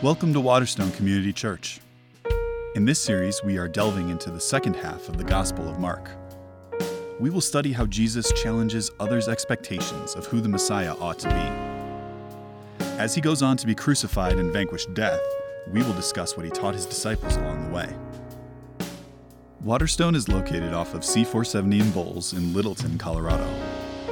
Welcome to Waterstone Community Church. In this series, we are delving into the second half of the Gospel of Mark. We will study how Jesus challenges others' expectations of who the Messiah ought to be. As he goes on to be crucified and vanquish death, we will discuss what he taught his disciples along the way. Waterstone is located off of C470 in Bowles in Littleton, Colorado.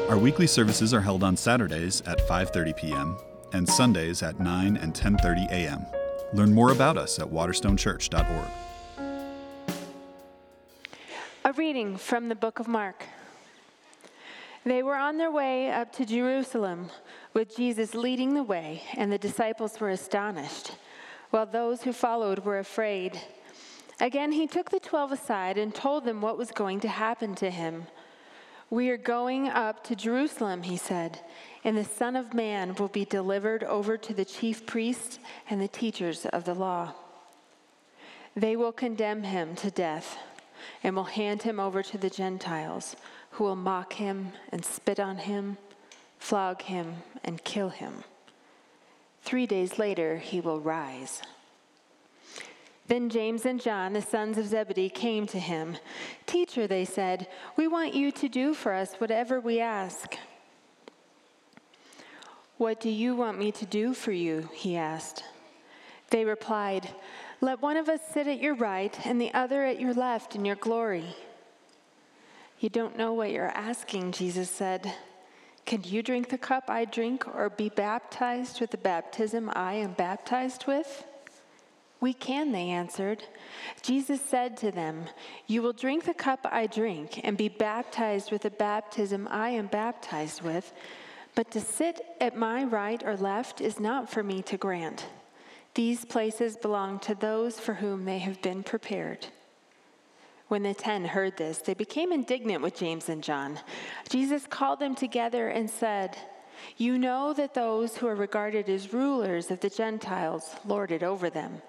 Our weekly services are held on Saturdays at 5:30 p.m and Sundays at 9 and 10:30 a.m. Learn more about us at waterstonechurch.org. A reading from the book of Mark. They were on their way up to Jerusalem with Jesus leading the way, and the disciples were astonished, while those who followed were afraid. Again, he took the twelve aside and told them what was going to happen to him. We are going up to Jerusalem, he said, and the Son of Man will be delivered over to the chief priests and the teachers of the law. They will condemn him to death and will hand him over to the Gentiles, who will mock him and spit on him, flog him, and kill him. Three days later, he will rise. Then James and John, the sons of Zebedee, came to him. Teacher, they said, we want you to do for us whatever we ask. What do you want me to do for you? He asked. They replied, Let one of us sit at your right and the other at your left in your glory. You don't know what you're asking, Jesus said. Can you drink the cup I drink or be baptized with the baptism I am baptized with? We can, they answered. Jesus said to them, You will drink the cup I drink and be baptized with the baptism I am baptized with. But to sit at my right or left is not for me to grant. These places belong to those for whom they have been prepared. When the ten heard this, they became indignant with James and John. Jesus called them together and said, You know that those who are regarded as rulers of the Gentiles lord it over them,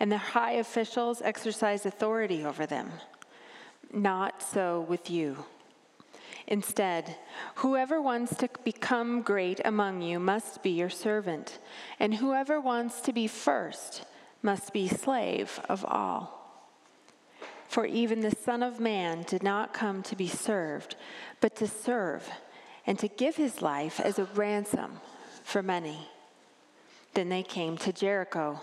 and the high officials exercise authority over them. Not so with you. Instead, whoever wants to become great among you must be your servant, and whoever wants to be first must be slave of all. For even the Son of Man did not come to be served, but to serve, and to give his life as a ransom for many. Then they came to Jericho.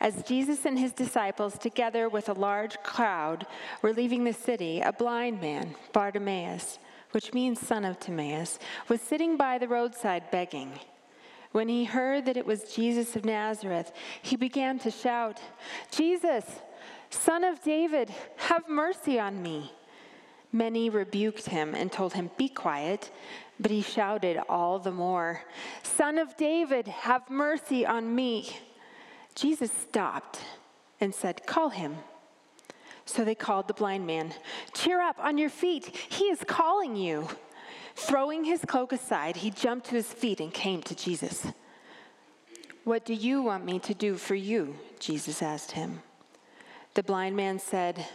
As Jesus and his disciples, together with a large crowd, were leaving the city, a blind man, Bartimaeus, which means son of Timaeus, was sitting by the roadside begging. When he heard that it was Jesus of Nazareth, he began to shout, Jesus, son of David, have mercy on me. Many rebuked him and told him, Be quiet. But he shouted all the more, Son of David, have mercy on me. Jesus stopped and said, Call him. So they called the blind man. Cheer up on your feet. He is calling you. Throwing his cloak aside, he jumped to his feet and came to Jesus. What do you want me to do for you? Jesus asked him. The blind man said,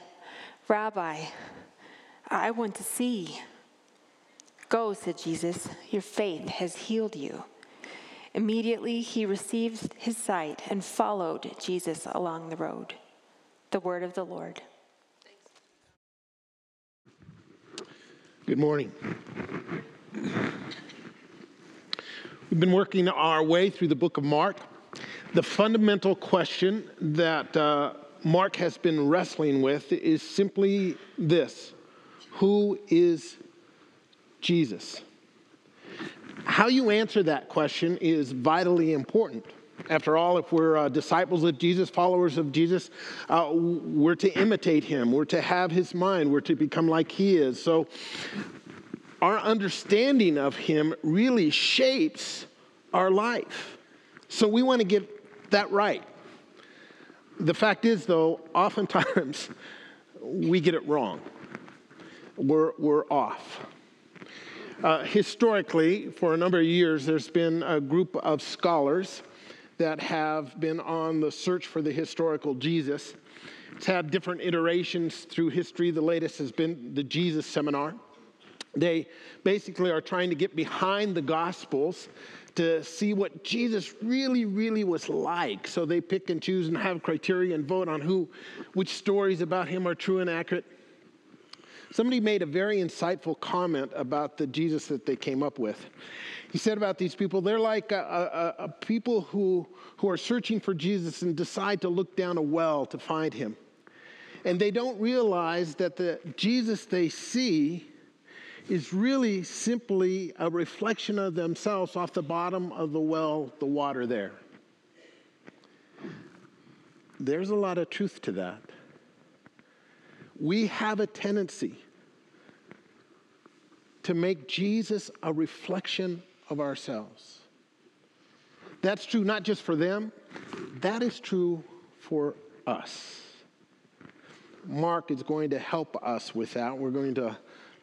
Rabbi, I want to see. Go, said Jesus, your faith has healed you. Immediately he received his sight and followed Jesus along the road. The word of the Lord. Good morning. We've been working our way through the book of Mark. The fundamental question that uh, Mark has been wrestling with is simply this Who is Jesus? How you answer that question is vitally important. After all, if we're uh, disciples of Jesus, followers of Jesus, uh, we're to imitate him. We're to have his mind. We're to become like he is. So, our understanding of him really shapes our life. So, we want to get that right. The fact is, though, oftentimes we get it wrong. We're, we're off. Uh, historically, for a number of years, there's been a group of scholars that have been on the search for the historical Jesus. It's had different iterations through history. The latest has been the Jesus Seminar. They basically are trying to get behind the Gospels to see what Jesus really, really was like. So they pick and choose and have criteria and vote on who, which stories about him are true and accurate. Somebody made a very insightful comment about the Jesus that they came up with. He said about these people, they're like a, a, a people who, who are searching for Jesus and decide to look down a well to find him. And they don't realize that the Jesus they see is really simply a reflection of themselves off the bottom of the well, the water there. There's a lot of truth to that. We have a tendency to make Jesus a reflection of ourselves. That's true not just for them, that is true for us. Mark is going to help us with that. We're going to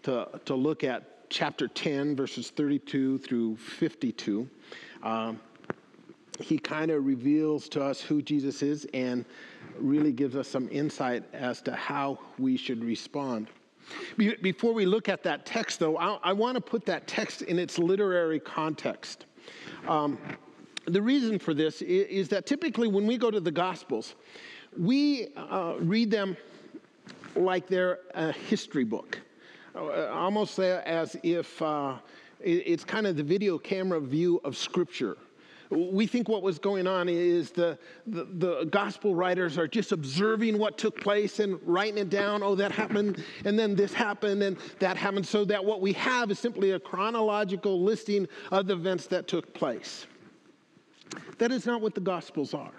to, to look at chapter 10, verses 32 through 52. Um, he kind of reveals to us who Jesus is and really gives us some insight as to how we should respond. Before we look at that text, though, I, I want to put that text in its literary context. Um, the reason for this is, is, that typically when we go to the Gospels, we uh, read them like they're a history book. Uh, almost as if uh, it's kind of the video camera view of Scripture. We think what was going on is the, the, the, gospel writers are just observing what took place and writing it down. Oh, that happened, and then this happened, and that happened. So that what we have is simply a chronological listing of the events that took place. That is not what the gospels are.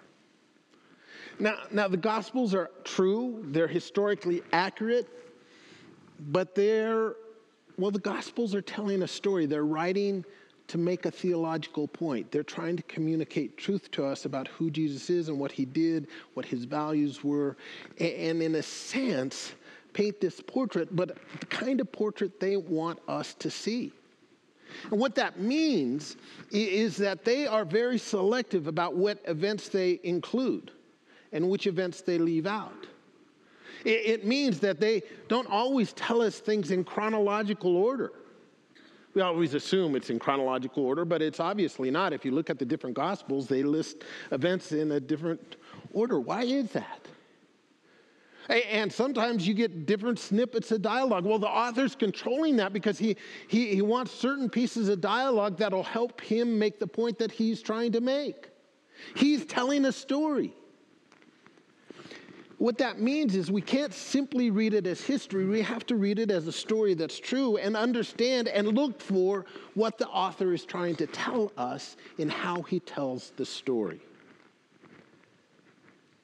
Now, now the gospels are true, they're historically accurate, but they're, well, the Gospels are telling a story. They're writing to make a theological point. They're trying to communicate truth to us about who Jesus is and what he did, what his values were, and in a sense, paint this portrait, but the kind of portrait they want us to see. And what that means is that they are very selective about what events they include and which events they leave out. It, means that they don't always tell us things in chronological order. We always assume it's in chronological order, but it's obviously not. If you look at the different gospels, they list events in a different order. Why is that? And sometimes you get different snippets of dialogue. Well, the author's controlling that because he, he, he wants certain pieces of dialogue that'll help him make the point that he's trying to make. He's telling a story. What that means is we can't simply read it as history. We have to read it as a story that's true and understand and look for what the author is trying to tell us in how he tells the story.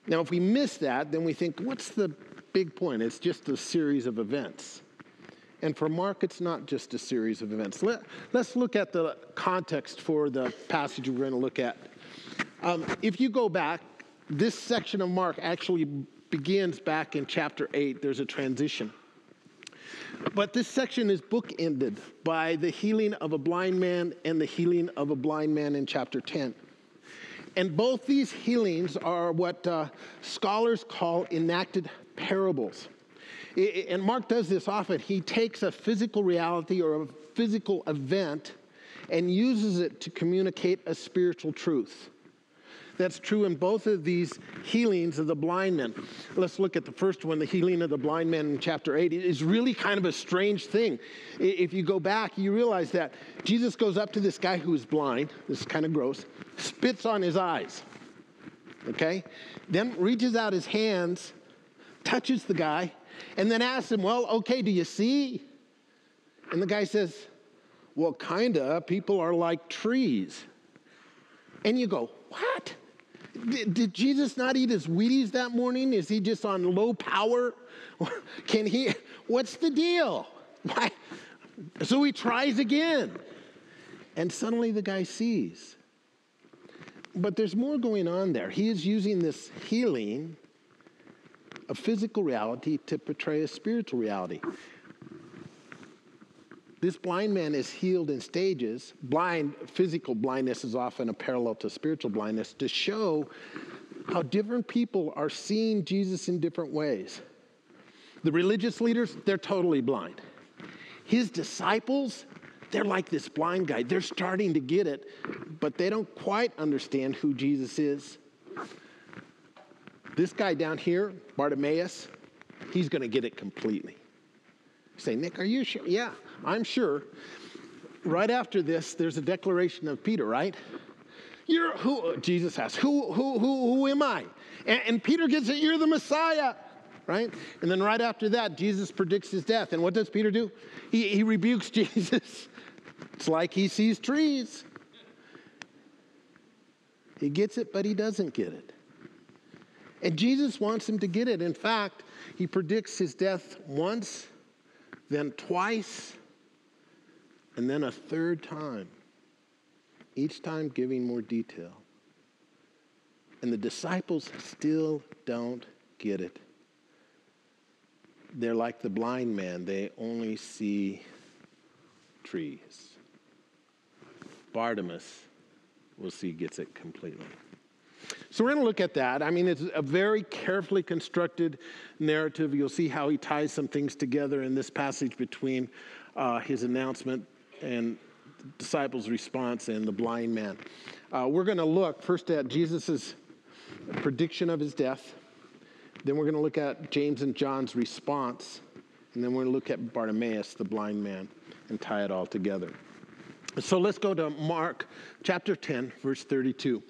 Now, if we miss that, then we think, what's the big point? It's just a series of events. And for Mark, it's not just a series of events. Let, us look at the context for the passage we're going to look at. Um, if you go back, this section of Mark actually begins back in chapter 8. There's a transition. But this section is bookended by the healing of a blind man and the healing of a blind man in chapter 10. And both these healings are what uh, scholars call enacted parables. And Mark does this often. He takes a physical reality or a physical event and uses it to communicate a spiritual truth. That's true in both of these healings of the blind men. Let's look at the first one, the healing of the blind man in chapter 8. It is really kind of a strange thing. If you go back, you realize that Jesus goes up to this guy who is blind, this is kind of gross, spits on his eyes, okay? Then reaches out his hands, touches the guy, and then asks him, Well, okay, do you see? And the guy says, Well, kinda. People are like trees. And you go, What? Did, did Jesus not eat his Wheaties that morning? Is he just on low power? Can he? What's the deal? Why? So he tries again. And suddenly the guy sees. But there's more going on there. He is using this healing of physical reality to portray a spiritual reality. This blind man is healed in stages. Blind, physical blindness is often a parallel to spiritual blindness to show how different people are seeing Jesus in different ways. The religious leaders, they're totally blind. His disciples, they're like this blind guy. They're starting to get it, but they don't quite understand who Jesus is. This guy down here, Bartimaeus, he's going to get it completely. Say, Nick, are you sure? Yeah, I'm sure. Right after this, there's a declaration of Peter, right? You're who? Jesus asks, who, who, who, who am I? And, and Peter gets it, you're the Messiah, right? And then right after that, Jesus predicts his death. And what does Peter do? He, he rebukes Jesus. It's like he sees trees. He gets it, but he doesn't get it. And Jesus wants him to get it. In fact, he predicts his death once, then twice, and then a third time, each time giving more detail. And the disciples still don't get it. They're like the blind man, they only see trees. Bartimaeus, we'll see, gets it completely. So we're going to look at that. I mean, it's a very carefully constructed narrative. You'll see how he ties some things together in this passage between uh, his announcement and disciples' response and the blind man. Uh, we're going to look first at Jesus' prediction of his death. Then we're going to look at James and John's response. And then we're going to look at Bartimaeus, the blind man, and tie it all together. So let's go to Mark chapter 10, verse 32.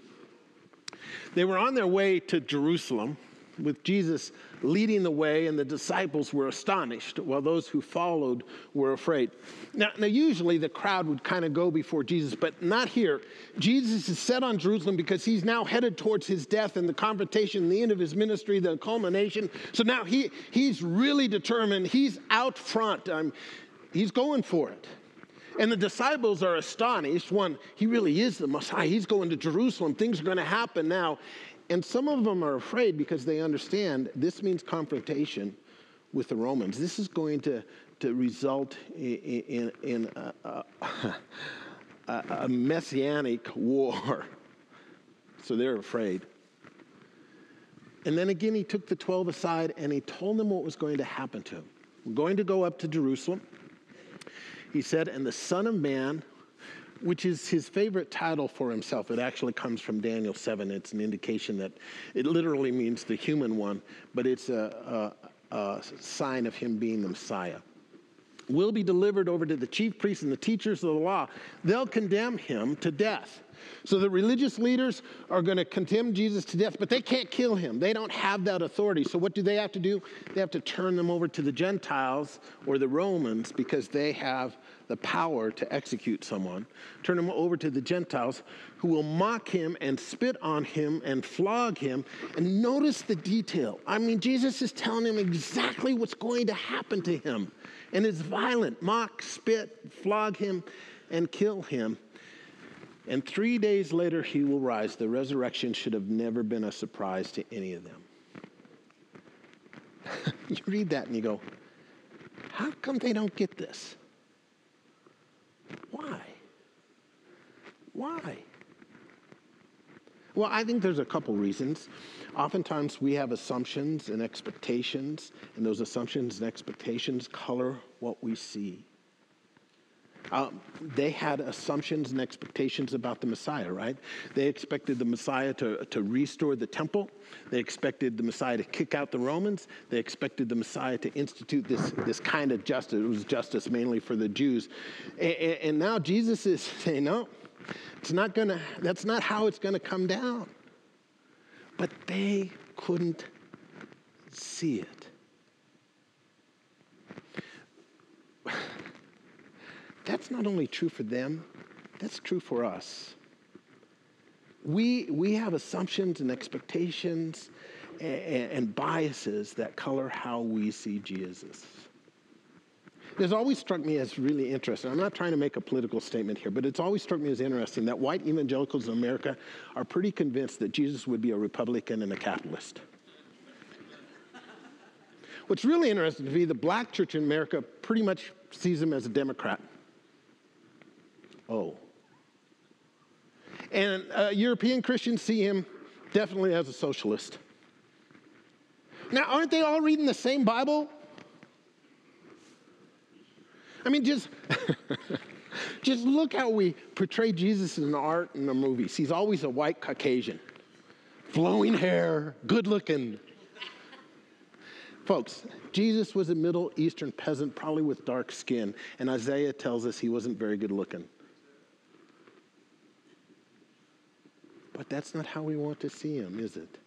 They were on their way to Jerusalem with Jesus leading the way, and the disciples were astonished, while those who followed were afraid. Now, now usually the crowd would kind of go before Jesus, but not here. Jesus is set on Jerusalem because he's now headed towards his death and the confrontation, the end of his ministry, the culmination. So now he, he's really determined. He's out front. Um, he's going for it. And the disciples are astonished. One, he really is the Messiah. He's going to Jerusalem. Things are going to happen now. And some of them are afraid because they understand this means confrontation with the Romans. This is going to, to result in, in, in a, a, a messianic war. So they're afraid. And then again, he took the 12 aside and he told them what was going to happen to him. We're going to go up to Jerusalem. He said, And the Son of Man, which is his favorite title for himself. It actually comes from Daniel 7. It's an indication that it literally means the human one, but it's a, a, a sign of him being the Messiah. Will be delivered over to the chief priests and the teachers of the law. They'll condemn him to death so the religious leaders are going to condemn Jesus to death, but they can't kill him. They don't have that authority. So what do they have to do? They have to turn them over to the Gentiles or the Romans because they have the power to execute someone. Turn them over to the Gentiles who will mock him and spit on him and flog him. And notice the detail. I mean, Jesus is telling him exactly what's going to happen to him. And it's violent mock, spit, flog him, and kill him. And three days later, he will rise. The resurrection should have never been a surprise to any of them. you read that and you go, how come they don't get this? Why? Why? Well, I think there's a couple reasons. Oftentimes we have assumptions and expectations, and those assumptions and expectations color what we see. Um, they had assumptions and expectations about the Messiah, right? They expected the Messiah to, to restore the temple. They expected the Messiah to kick out the Romans. They expected the Messiah to institute this, this kind of justice. It was justice mainly for the Jews. And, and now Jesus is saying, no, it's not gonna, that's not how it's gonna come down. But they couldn't see it. That's not only true for them, that's true for us. We, we have assumptions and expectations and, and biases that color how we see Jesus. It's always struck me as really interesting. I'm not trying to make a political statement here, but it's always struck me as interesting that white evangelicals in America are pretty convinced that Jesus would be a Republican and a capitalist. What's really interesting to me, the black church in America pretty much sees him as a Democrat. Oh. And uh, European Christians see him definitely as a socialist. Now, aren't they all reading the same Bible? I mean, just, just look how we portray Jesus in art and the movies. He's always a white Caucasian, flowing hair, good looking. Folks, Jesus was a Middle Eastern peasant, probably with dark skin, and Isaiah tells us he wasn't very good looking. But that's not how we want to see him, is it?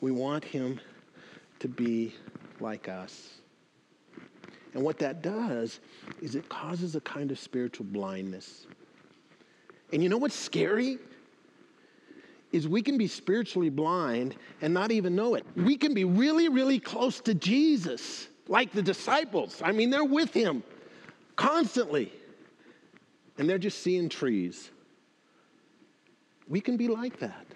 We want him to be like us. And what that does is it causes a kind of spiritual blindness. And you know what's scary? Is we can be spiritually blind and not even know it. We can be really, really close to Jesus, like the disciples. I mean, they're with him constantly, and they're just seeing trees. We can be like that.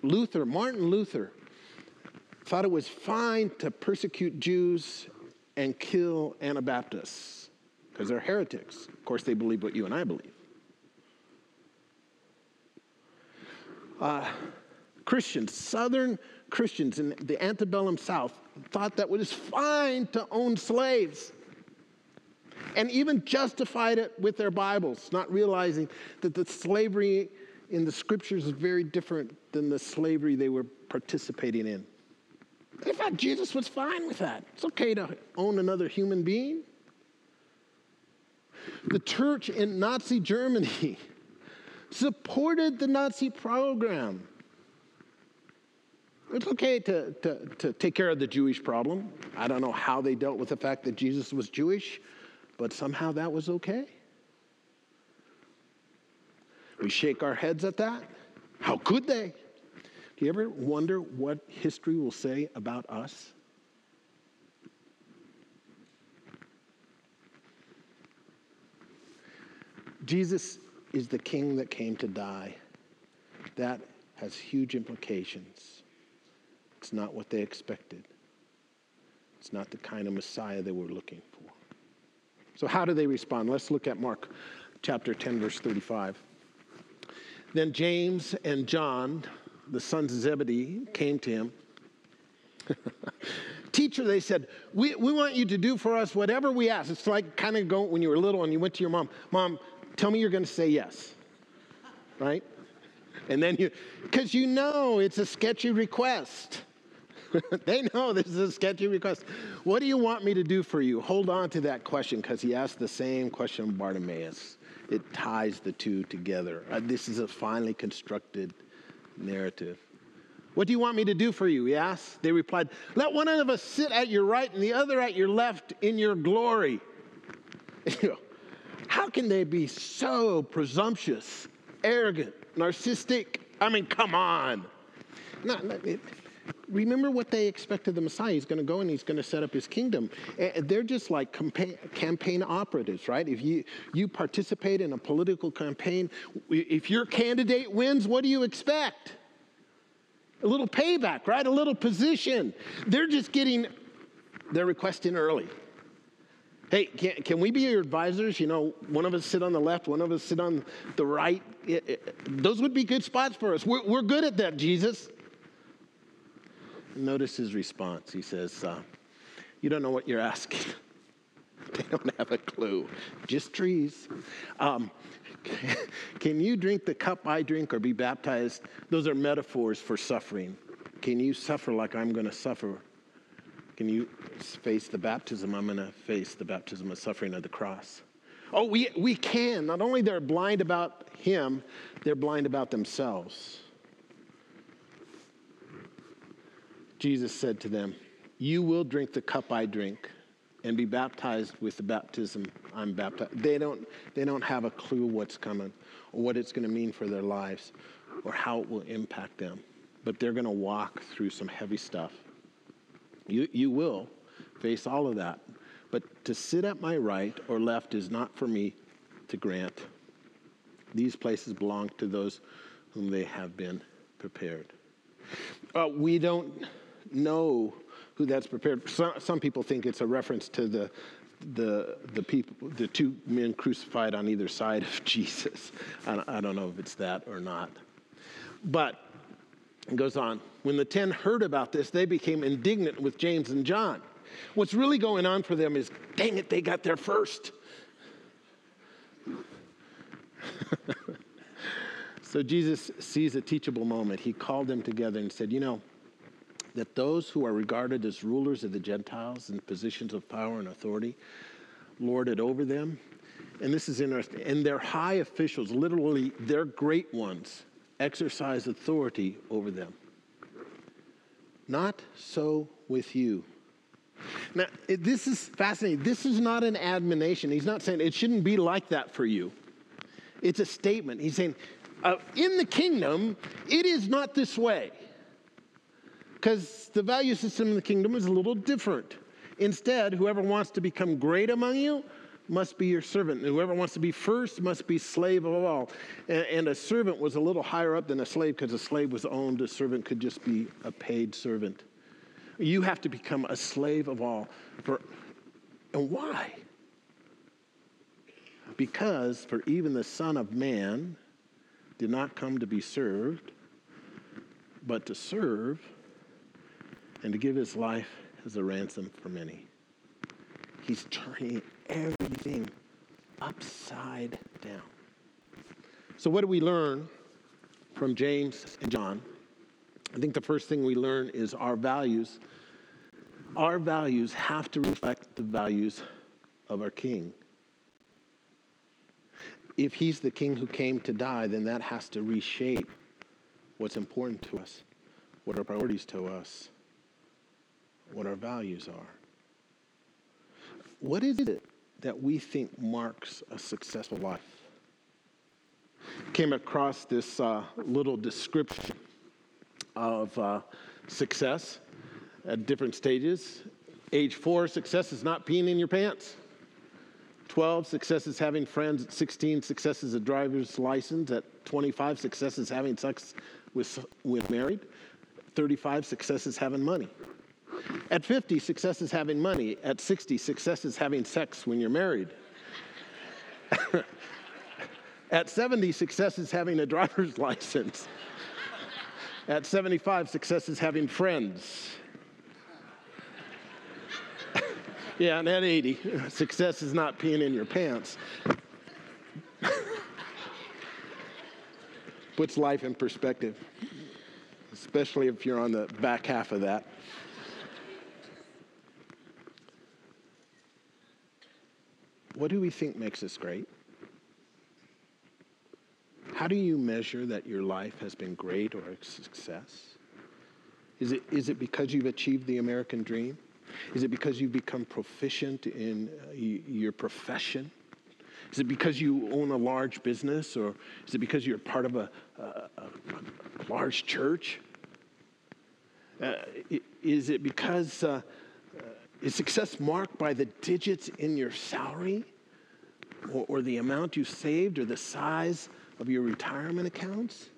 Luther, Martin Luther, thought it was fine to persecute Jews and kill Anabaptists because they're heretics. Of course, they believe what you and I believe. Uh, Christians, Southern Christians in the antebellum South, thought that it was fine to own slaves and even justified it with their Bibles, not realizing that the slavery in the scriptures is very different than the slavery they were participating in. In fact, Jesus was fine with that. It's okay to own another human being. The church in Nazi Germany supported the Nazi program. It's okay to, to, to take care of the Jewish problem. I don't know how they dealt with the fact that Jesus was Jewish, but somehow that was okay. We shake our heads at that. How could they? Do you ever wonder what history will say about us? Jesus is the king that came to die. That has huge implications. It's not what they expected. It's not the kind of Messiah they were looking. So, how do they respond? Let's look at Mark chapter 10, verse 35. Then James and John, the sons of Zebedee, came to him. Teacher, they said, we, we want you to do for us whatever we ask. It's like kind of going when you were little and you went to your mom, Mom, tell me you're going to say yes. Right? And then you, because you know it's a sketchy request. they know this is a sketchy request. What do you want me to do for you? Hold on to that question because he asked the same question of Bartimaeus. It ties the two together. Uh, this is a finely constructed narrative. What do you want me to do for you? He asked. They replied, Let one of us sit at your right and the other at your left in your glory. How can they be so presumptuous, arrogant, narcissistic? I mean, come on. Not, remember what they expected the Messiah. He's going to go and he's going to set up his kingdom. Eh, eh, they're just like campaign, operatives, right? If you, you participate in a political campaign, if your candidate wins, what do you expect? A little payback, right? A little position. They're just getting their request in early. Hey, can, can we be your advisors? You know, one of us sit on the left, one of us sit on the right. It, it, those would be good spots for us. We're, we're good at that, Jesus. Notice his response. He says, uh, You don't know what you're asking. they don't have a clue. Just trees. Um, can you drink the cup I drink or be baptized? Those are metaphors for suffering. Can you suffer like I'm going to suffer? Can you face the baptism I'm going to face, the baptism of suffering of the cross? Oh, we, we can. Not only they're blind about him, they're blind about themselves. Jesus said to them, You will drink the cup I drink and be baptized with the baptism I'm baptized. They don't, they don't have a clue what's coming or what it's going to mean for their lives or how it will impact them. But they're going to walk through some heavy stuff. You, you will face all of that. But to sit at my right or left is not for me to grant. These places belong to those whom they have been prepared. Uh, we don't know who that's prepared. Some, some people think it's a reference to the the the people, the two men crucified on either side of Jesus. I I don't know if it's that or not, but It goes on. When the ten heard about this, they became indignant with James and John. What's really going on for them is, dang it, they got there first. so Jesus sees a teachable moment. He called them together and said, You know, that those who are regarded as rulers of the Gentiles in positions of power and authority lord it over them. And this is interesting. And their high officials, literally their great ones, exercise authority over them. Not so with you. Now, this is fascinating. This is not an admonition. He's not saying it shouldn't be like that for you. It's a statement. He's saying, uh, in the kingdom, it is not this way. Because the value system in the kingdom is a little different. Instead, whoever wants to become great among you must be your servant. And whoever wants to be first must be slave of all. And, and a servant was a little higher up than a slave because a slave was owned. A servant could just be a paid servant. You have to become a slave of all. For, and why? Because for even the Son of Man did not come to be served, but to serve and to give his life as a ransom for many. He's turning everything upside down. So, what do we learn from James and John? I think the first thing we learn is our values. Our values have to reflect the values of our King. If he's the King who came to die, then that has to reshape what's important to us, what our priorities to us, what our values are. What is it that we think marks a successful life? Came across this uh, little description of uh, success at different stages. Age four, success is not peeing in your pants. 12, success is having friends. At 16, success is a driver's license. At 25, success is having sex with, with married. 35, success is having money. At 50, success is having money. At 60, success is having sex when you're married. At 70, success is having a driver's license. At 75, success is having friends. yeah, and at 80, success is not peeing in your pants. Puts life in perspective, especially if you're on the back half of that. What do we think makes us great? How do you measure that your life has been great or a success? Is it, is it because you've achieved the American dream? Is it because you've become proficient in uh, your profession? Is it because you own a large business or is it because you're part of a, a, a large church? Uh, is it because uh, is success marked by the digits in your salary or, or the amount you saved or the size of your retirement accounts?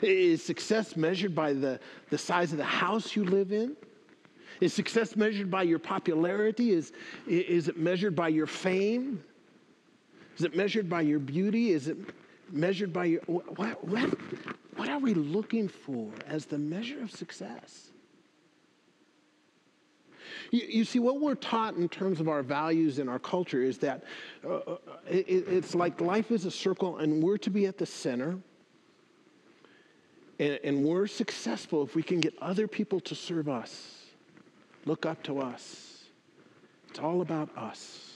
Is success measured by the, the size of the house you live in? Is success measured by your popularity? Is, is it measured by your fame? Is it measured by your beauty? Is it measured by your. What, what, what are we looking for as the measure of success? You, you, see, what we're taught in terms of our values and our culture is that uh, uh, it, it's like life is a circle and we're to be at the center. And, and we're successful if we can get other people to serve us, look up to us. It's all about us.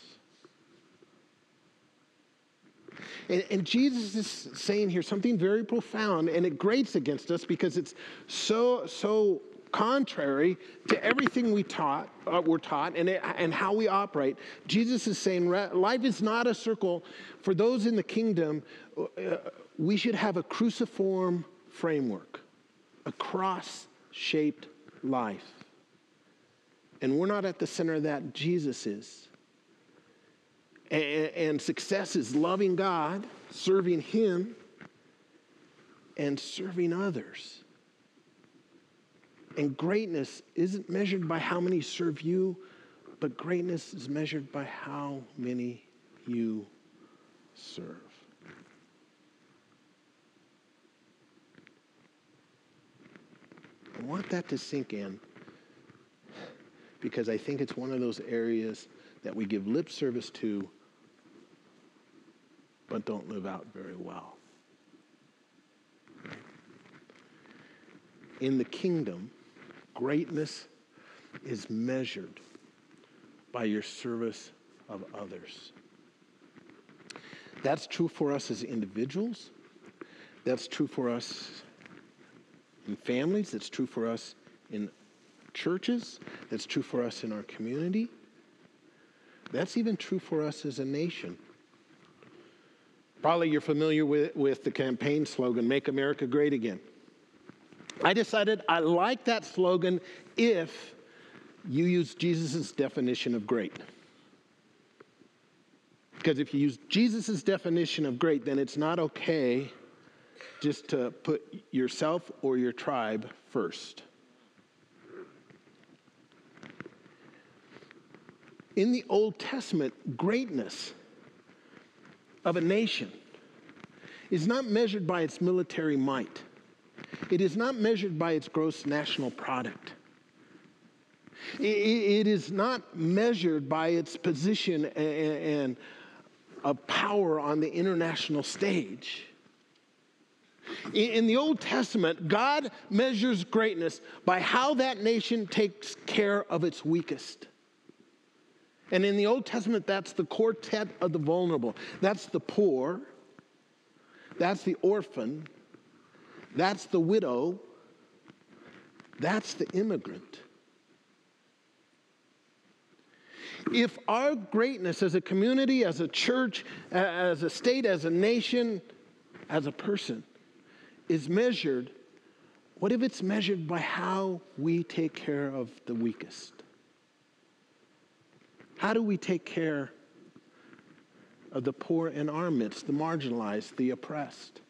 And, and, Jesus is saying here something very profound, and it grates against us because it's so, so contrary to everything we taught, uh, we're taught and, it, and how we operate. Jesus is saying life is not a circle. For those in the kingdom, uh, we should have a cruciform framework, a cross shaped life. And we're not at the center of that, Jesus is. And, and success is loving God, serving Him, and serving others. And greatness isn't measured by how many serve you, but greatness is measured by how many you serve. I want that to sink in because I think it's one of those areas that we give lip service to but don't live out very well. In the kingdom, greatness is measured by your service of others. That's true for us as individuals. That's true for us in families. That's true for us in churches. That's true for us in our community. That's even true for us as a nation. Probably you're familiar with, with the campaign slogan, Make America Great Again. I decided I like that slogan if you use Jesus' definition of great. Because if you use Jesus' definition of great, then it's not okay just to put yourself or your tribe first. In the Old Testament, greatness of a nation is not measured by its military might. It is not measured by its gross national product. It is not measured by its position and of power on the international stage. In the Old Testament, God measures greatness by how that nation takes care of its weakest. And in the Old Testament, that's the quartet of the vulnerable. That's the poor, that's the orphan, that's the widow, that's the immigrant. If our greatness as a community, as a church, as a state, as a nation, as a person is measured, what if it's measured by how we take care of the weakest? How do we take care of the poor in our midst, the marginalized, the oppressed?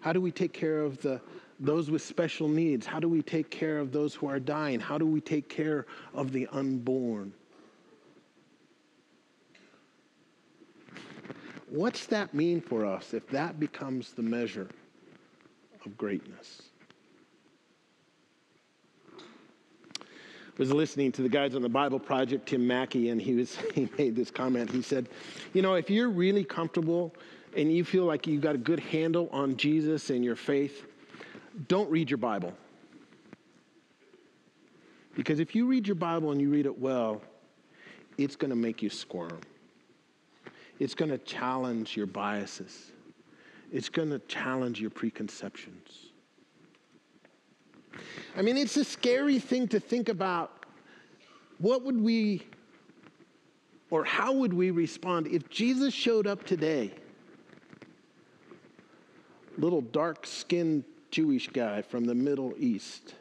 How do we take care of the, those with special needs? How do we take care of those who are dying? How do we take care of the unborn? What's that mean for us if that becomes the measure of greatness? I was listening to the guys on the Bible Project, Tim Mackie, and he, was, he made this comment. He said, You know, if you're really comfortable and you feel like you've got a good handle on Jesus and your faith, don't read your Bible. Because if you read your Bible and you read it well, it's going to make you squirm. It's going to challenge your biases. It's going to challenge your preconceptions. I mean, it's a scary thing to think about. What would we, or how would we respond if Jesus showed up today? Little dark skinned Jewish guy from the Middle East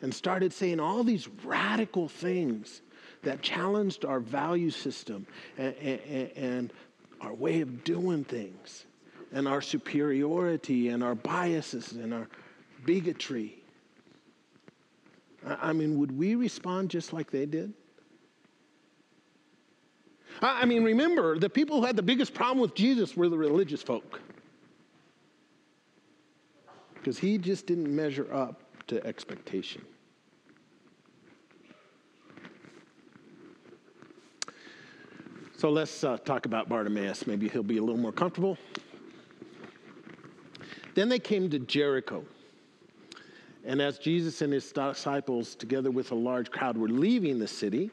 and started saying all these radical things that challenged our value system and, and, and our way of doing things and our superiority and our biases and our bigotry. I mean, would we respond just like they did? I mean, remember, the people who had the biggest problem with Jesus were the religious folk. Because he just didn't measure up to expectation. So let's uh, talk about Bartimaeus. Maybe he'll be a little more comfortable. Then they came to Jericho. And as Jesus and his disciples, together with a large crowd, were leaving the city,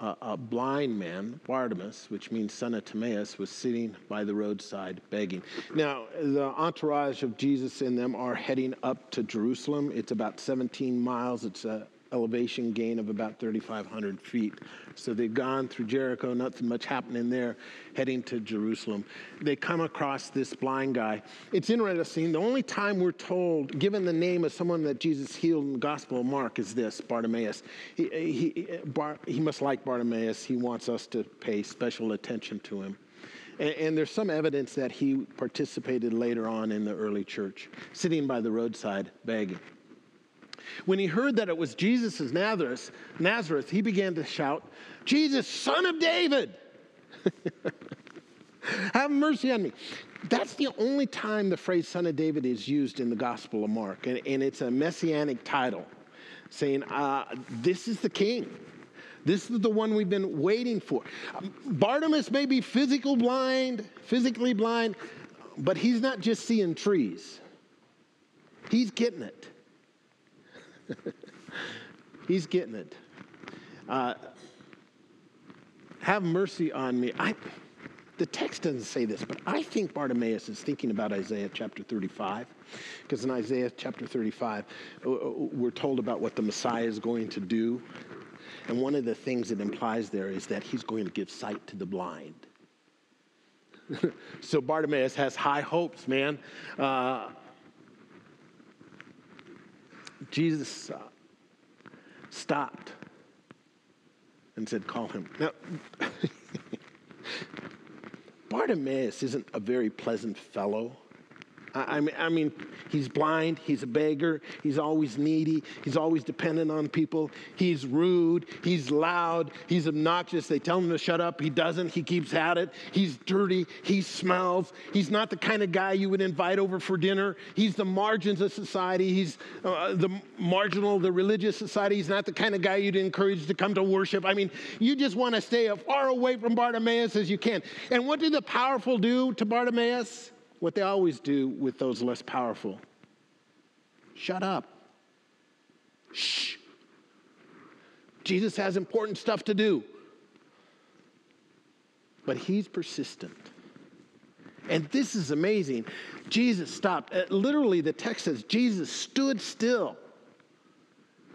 a blind man, Bartimaeus, which means son of Timaeus, was sitting by the roadside begging. Now, the entourage of Jesus and them are heading up to Jerusalem. It's about 17 miles. It's a elevation gain of about 3,500 feet. So they've gone through Jericho, nothing much happening there, heading to Jerusalem. They come across this blind guy. It's interesting. The only time we're told, given the name of someone that Jesus healed in the Gospel of Mark, is this Bartimaeus. He, he, Bar, he must like Bartimaeus. He wants us to pay special attention to him. And, and, there's some evidence that he participated later on in the early church, sitting by the roadside begging. When he heard that it was Jesus of Nazareth, Nazareth, he began to shout, Jesus, son of David. Have mercy on me. That's the only time the phrase Son of David is used in the Gospel of Mark, and, and it's a messianic title saying, uh, This is the king. This is the one we've been waiting for. Bartimaeus may be physical blind, physically blind, but he's not just seeing trees. He's getting it. he's getting it. Uh, have mercy on me. I, the text doesn't say this, but I think Bartimaeus is thinking about Isaiah chapter 35. Because in Isaiah chapter 35, uh, uh, we're told about what the Messiah is going to do. And one of the things it implies there is that he's going to give sight to the blind. so Bartimaeus has high hopes, man. Uh, Jesus uh, stopped and said, Call him. Now, Bartimaeus isn't a very pleasant fellow. I, mean, I mean, he's blind, he's a beggar, he's always needy, he's always dependent on people, he's rude, he's loud, he's obnoxious. They tell him to shut up, he doesn't, he keeps at it, he's dirty, he smells, he's not the kind of guy you would invite over for dinner, he's the margins of society, he's uh, the marginal, the religious society, he's not the kind of guy you'd encourage to come to worship. I mean, you just want to stay as far away from Bartimaeus as you can. And what do the powerful do to Bartimaeus? What they always do with those less powerful shut up. Shh. Jesus has important stuff to do. But he's persistent. And this is amazing. Jesus stopped. Uh, literally, the text says Jesus stood still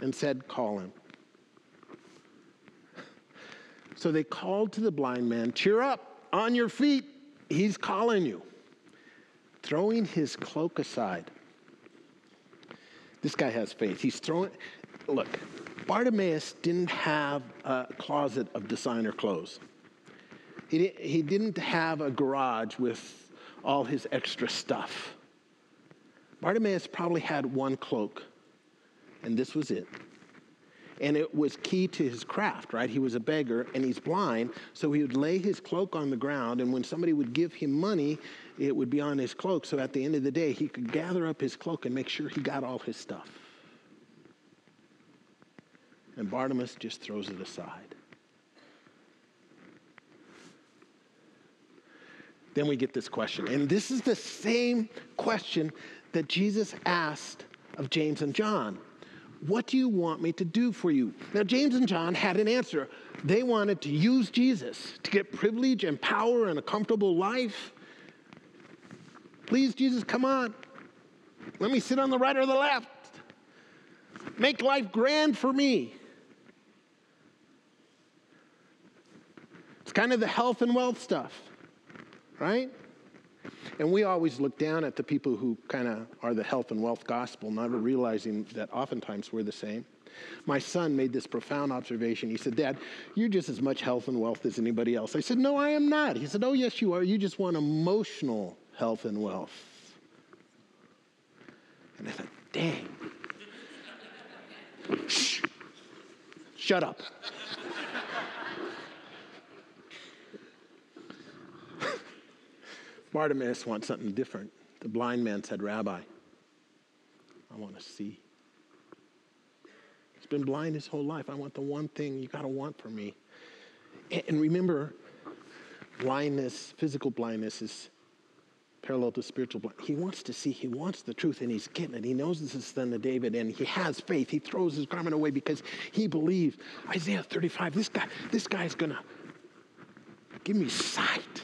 and said, Call him. So they called to the blind man, Cheer up, on your feet. He's calling you throwing his cloak aside. This guy has faith. He's throwing, look, Bartimaeus didn't have a closet of designer clothes. He, he didn't have a garage with all his extra stuff. Bartimaeus probably had one cloak, and this was it. And it was key to his craft, right? He was a beggar and he's blind, so he would lay his cloak on the ground, and when somebody would give him money, it would be on his cloak. So at the end of the day, he could gather up his cloak and make sure he got all his stuff. And Bartimaeus just throws it aside. Then we get this question. And this is the same question that Jesus asked of James and John. What do you want me to do for you? Now, James and John had an answer. They wanted to use Jesus to get privilege and power and a comfortable life. Please, Jesus, come on. Let me sit on the right or the left. Make life grand for me. It's kind of the health and wealth stuff, right? And we always look down at the people who kind of are the health and wealth gospel, never realizing that oftentimes we're the same. My son made this profound observation. He said, Dad, you're just as much health and wealth as anybody else. I said, No, I am not. He said, Oh, yes, you are. You just want emotional health and wealth. And I thought, Dang. Shh. Shut up. Bartimaeus wants something different. The blind man said, Rabbi, I want to see. He's been blind his whole life. I want the one thing you got to want for me. And remember, blindness, physical blindness, is parallel to spiritual blindness. He wants to see, he wants the truth, and he's getting it. He knows this is the son of David, and he has faith. He throws his garment away because he believes. Isaiah 35, this guy, this guy's gonna give me sight.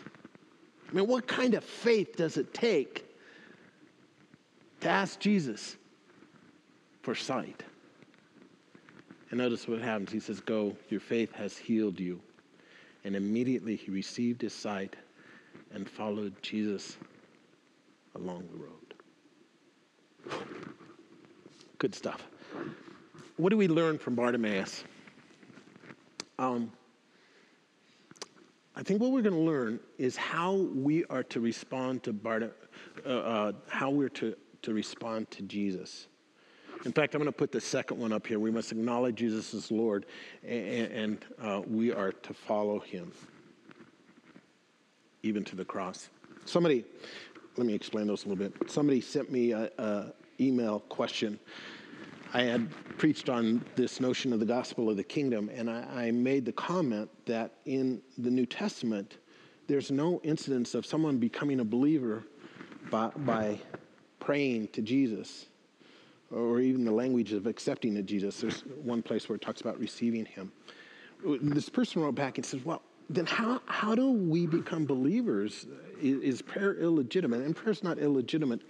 I mean, what kind of faith does it take to ask Jesus for sight? And notice what happens. He says, Go, your faith has healed you. And immediately he received his sight and followed Jesus along the road. Good stuff. What do we learn from Bartimaeus? Um, I think what we're going to learn is how we are to respond to Bart, uh, uh, how we're to, to respond to Jesus. In fact, I'm going to put the second one up here. We must acknowledge Jesus as Lord, and, and uh, we are to follow him. even to the cross. Somebody, let me explain those a little bit. Somebody sent me a, a email question. I had preached on this notion of the gospel of the kingdom, and I, I made the comment that in the New Testament, there's no incidence of someone becoming a believer by, by praying to Jesus or even the language of accepting to Jesus. There's one place where it talks about receiving him. This person wrote back and says, Well, then how, how do we become believers? Is, is prayer illegitimate? And prayer's not illegitimate,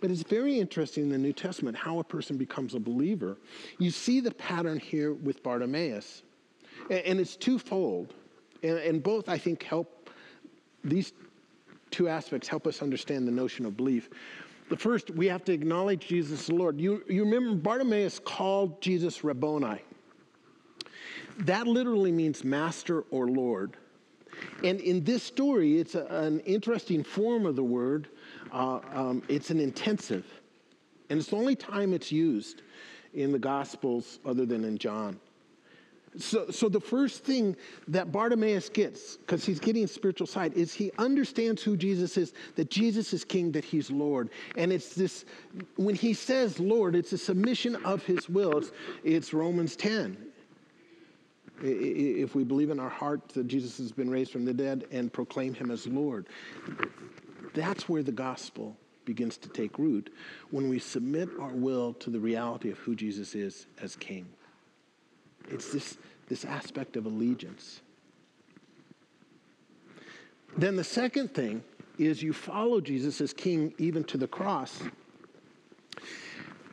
but it's very interesting in the New Testament how a person becomes a believer. You see the pattern here with Bartimaeus, and, and it's twofold. And, and both, I think, help these two aspects help us understand the notion of belief. The first, we have to acknowledge Jesus as Lord. You, you remember Bartimaeus called Jesus Rabboni. That literally means master or Lord. And in this story, it's a, an interesting form of the word. Uh, um, it's an intensive. And it's the only time it's used in the Gospels other than in John. So, so the first thing that Bartimaeus gets, because he's getting spiritual sight, is he understands who Jesus is, that Jesus is king, that he's Lord. And it's this, when he says Lord, it's a submission of his will. It's, it's Romans 10. If we believe in our heart that Jesus has been raised from the dead and proclaim him as Lord, that's where the gospel begins to take root when we submit our will to the reality of who Jesus is as king. It's this, this aspect of allegiance. Then the second thing is you follow Jesus as king even to the cross.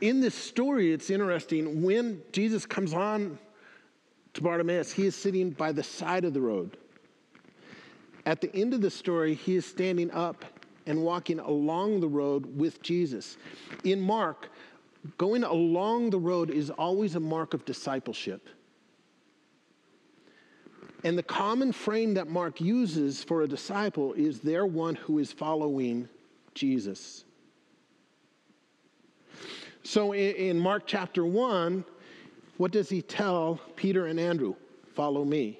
In this story, it's interesting. When Jesus comes on to Bartimaeus, he is sitting by the side of the road. At the end of the story, he is standing up and walking along the road with Jesus. In Mark, going along the road is always a mark of discipleship. And the common frame that Mark uses for a disciple is they're one who is following Jesus. So in, Mark chapter 1, what does he tell Peter and Andrew? Follow me.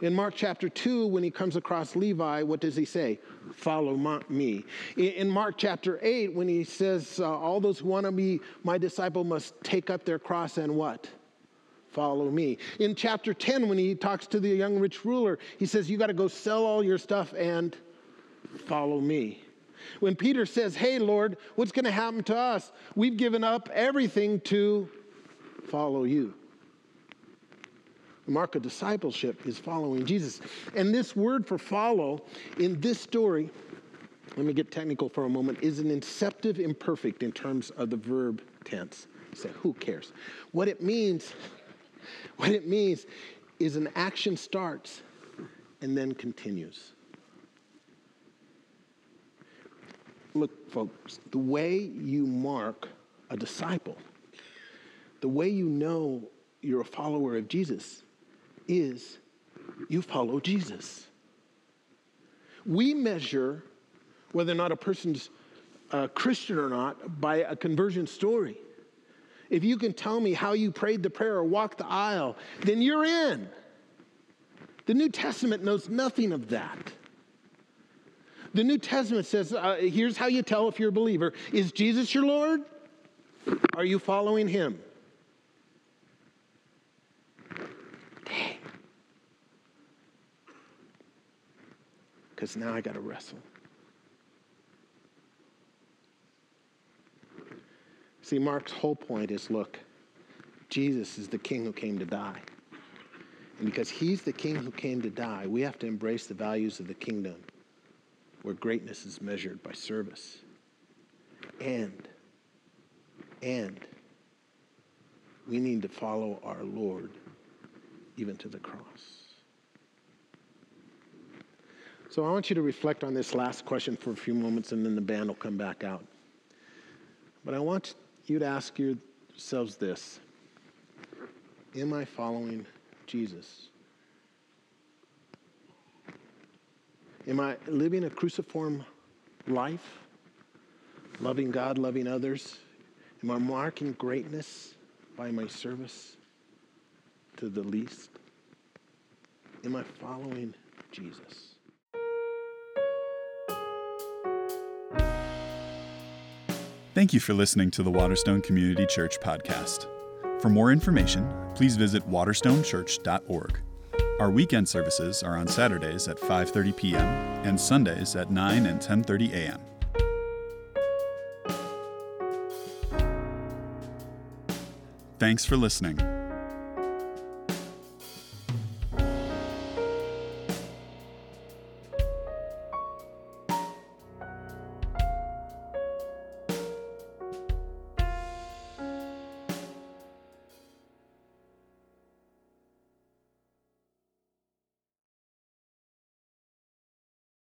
In Mark chapter 2, when he comes across Levi, what does he say? Follow me. In Mark chapter 8, when he says, uh, All those who want to be my disciple must take up their cross and what? Follow me. In chapter 10, when he talks to the young rich ruler, he says, You got to go sell all your stuff and follow me. When Peter says, Hey, Lord, what's going to happen to us? We've given up everything to follow you. The mark of discipleship is following Jesus. And this word for follow in this story, let me get technical for a moment, is an inceptive imperfect in terms of the verb tense. Say, who cares? What it means, what it means is an action starts and then continues. Look, folks, the way you mark a disciple the way you know you're a follower of Jesus is you follow Jesus. We measure whether or not a person's a Christian or not by a conversion story. If you can tell me how you prayed the prayer or walked the aisle, then you're in. The New Testament knows nothing of that. The New Testament says, uh, here's how you tell if you're a believer Is Jesus your Lord? Are you following him? Because now I got to wrestle. See, Mark's whole point is look, Jesus is the king who came to die. And because he's the king who came to die, we have to embrace the values of the kingdom where greatness is measured by service. And, and, we need to follow our Lord even to the cross. So I want you to reflect on this last question for a few moments and then the band will come back out. But I want you to ask yourselves this Am I following Jesus? Am I living a cruciform life? Loving God, loving others? Am I marking greatness by my service to the least? Am I following Jesus? Thank you for listening to the Waterstone Community Church podcast. For more information, please visit waterstonechurch.org. Our weekend services are on Saturdays at 5:30 p.m. and Sundays at 9 and 10:30 a.m. Thanks for listening.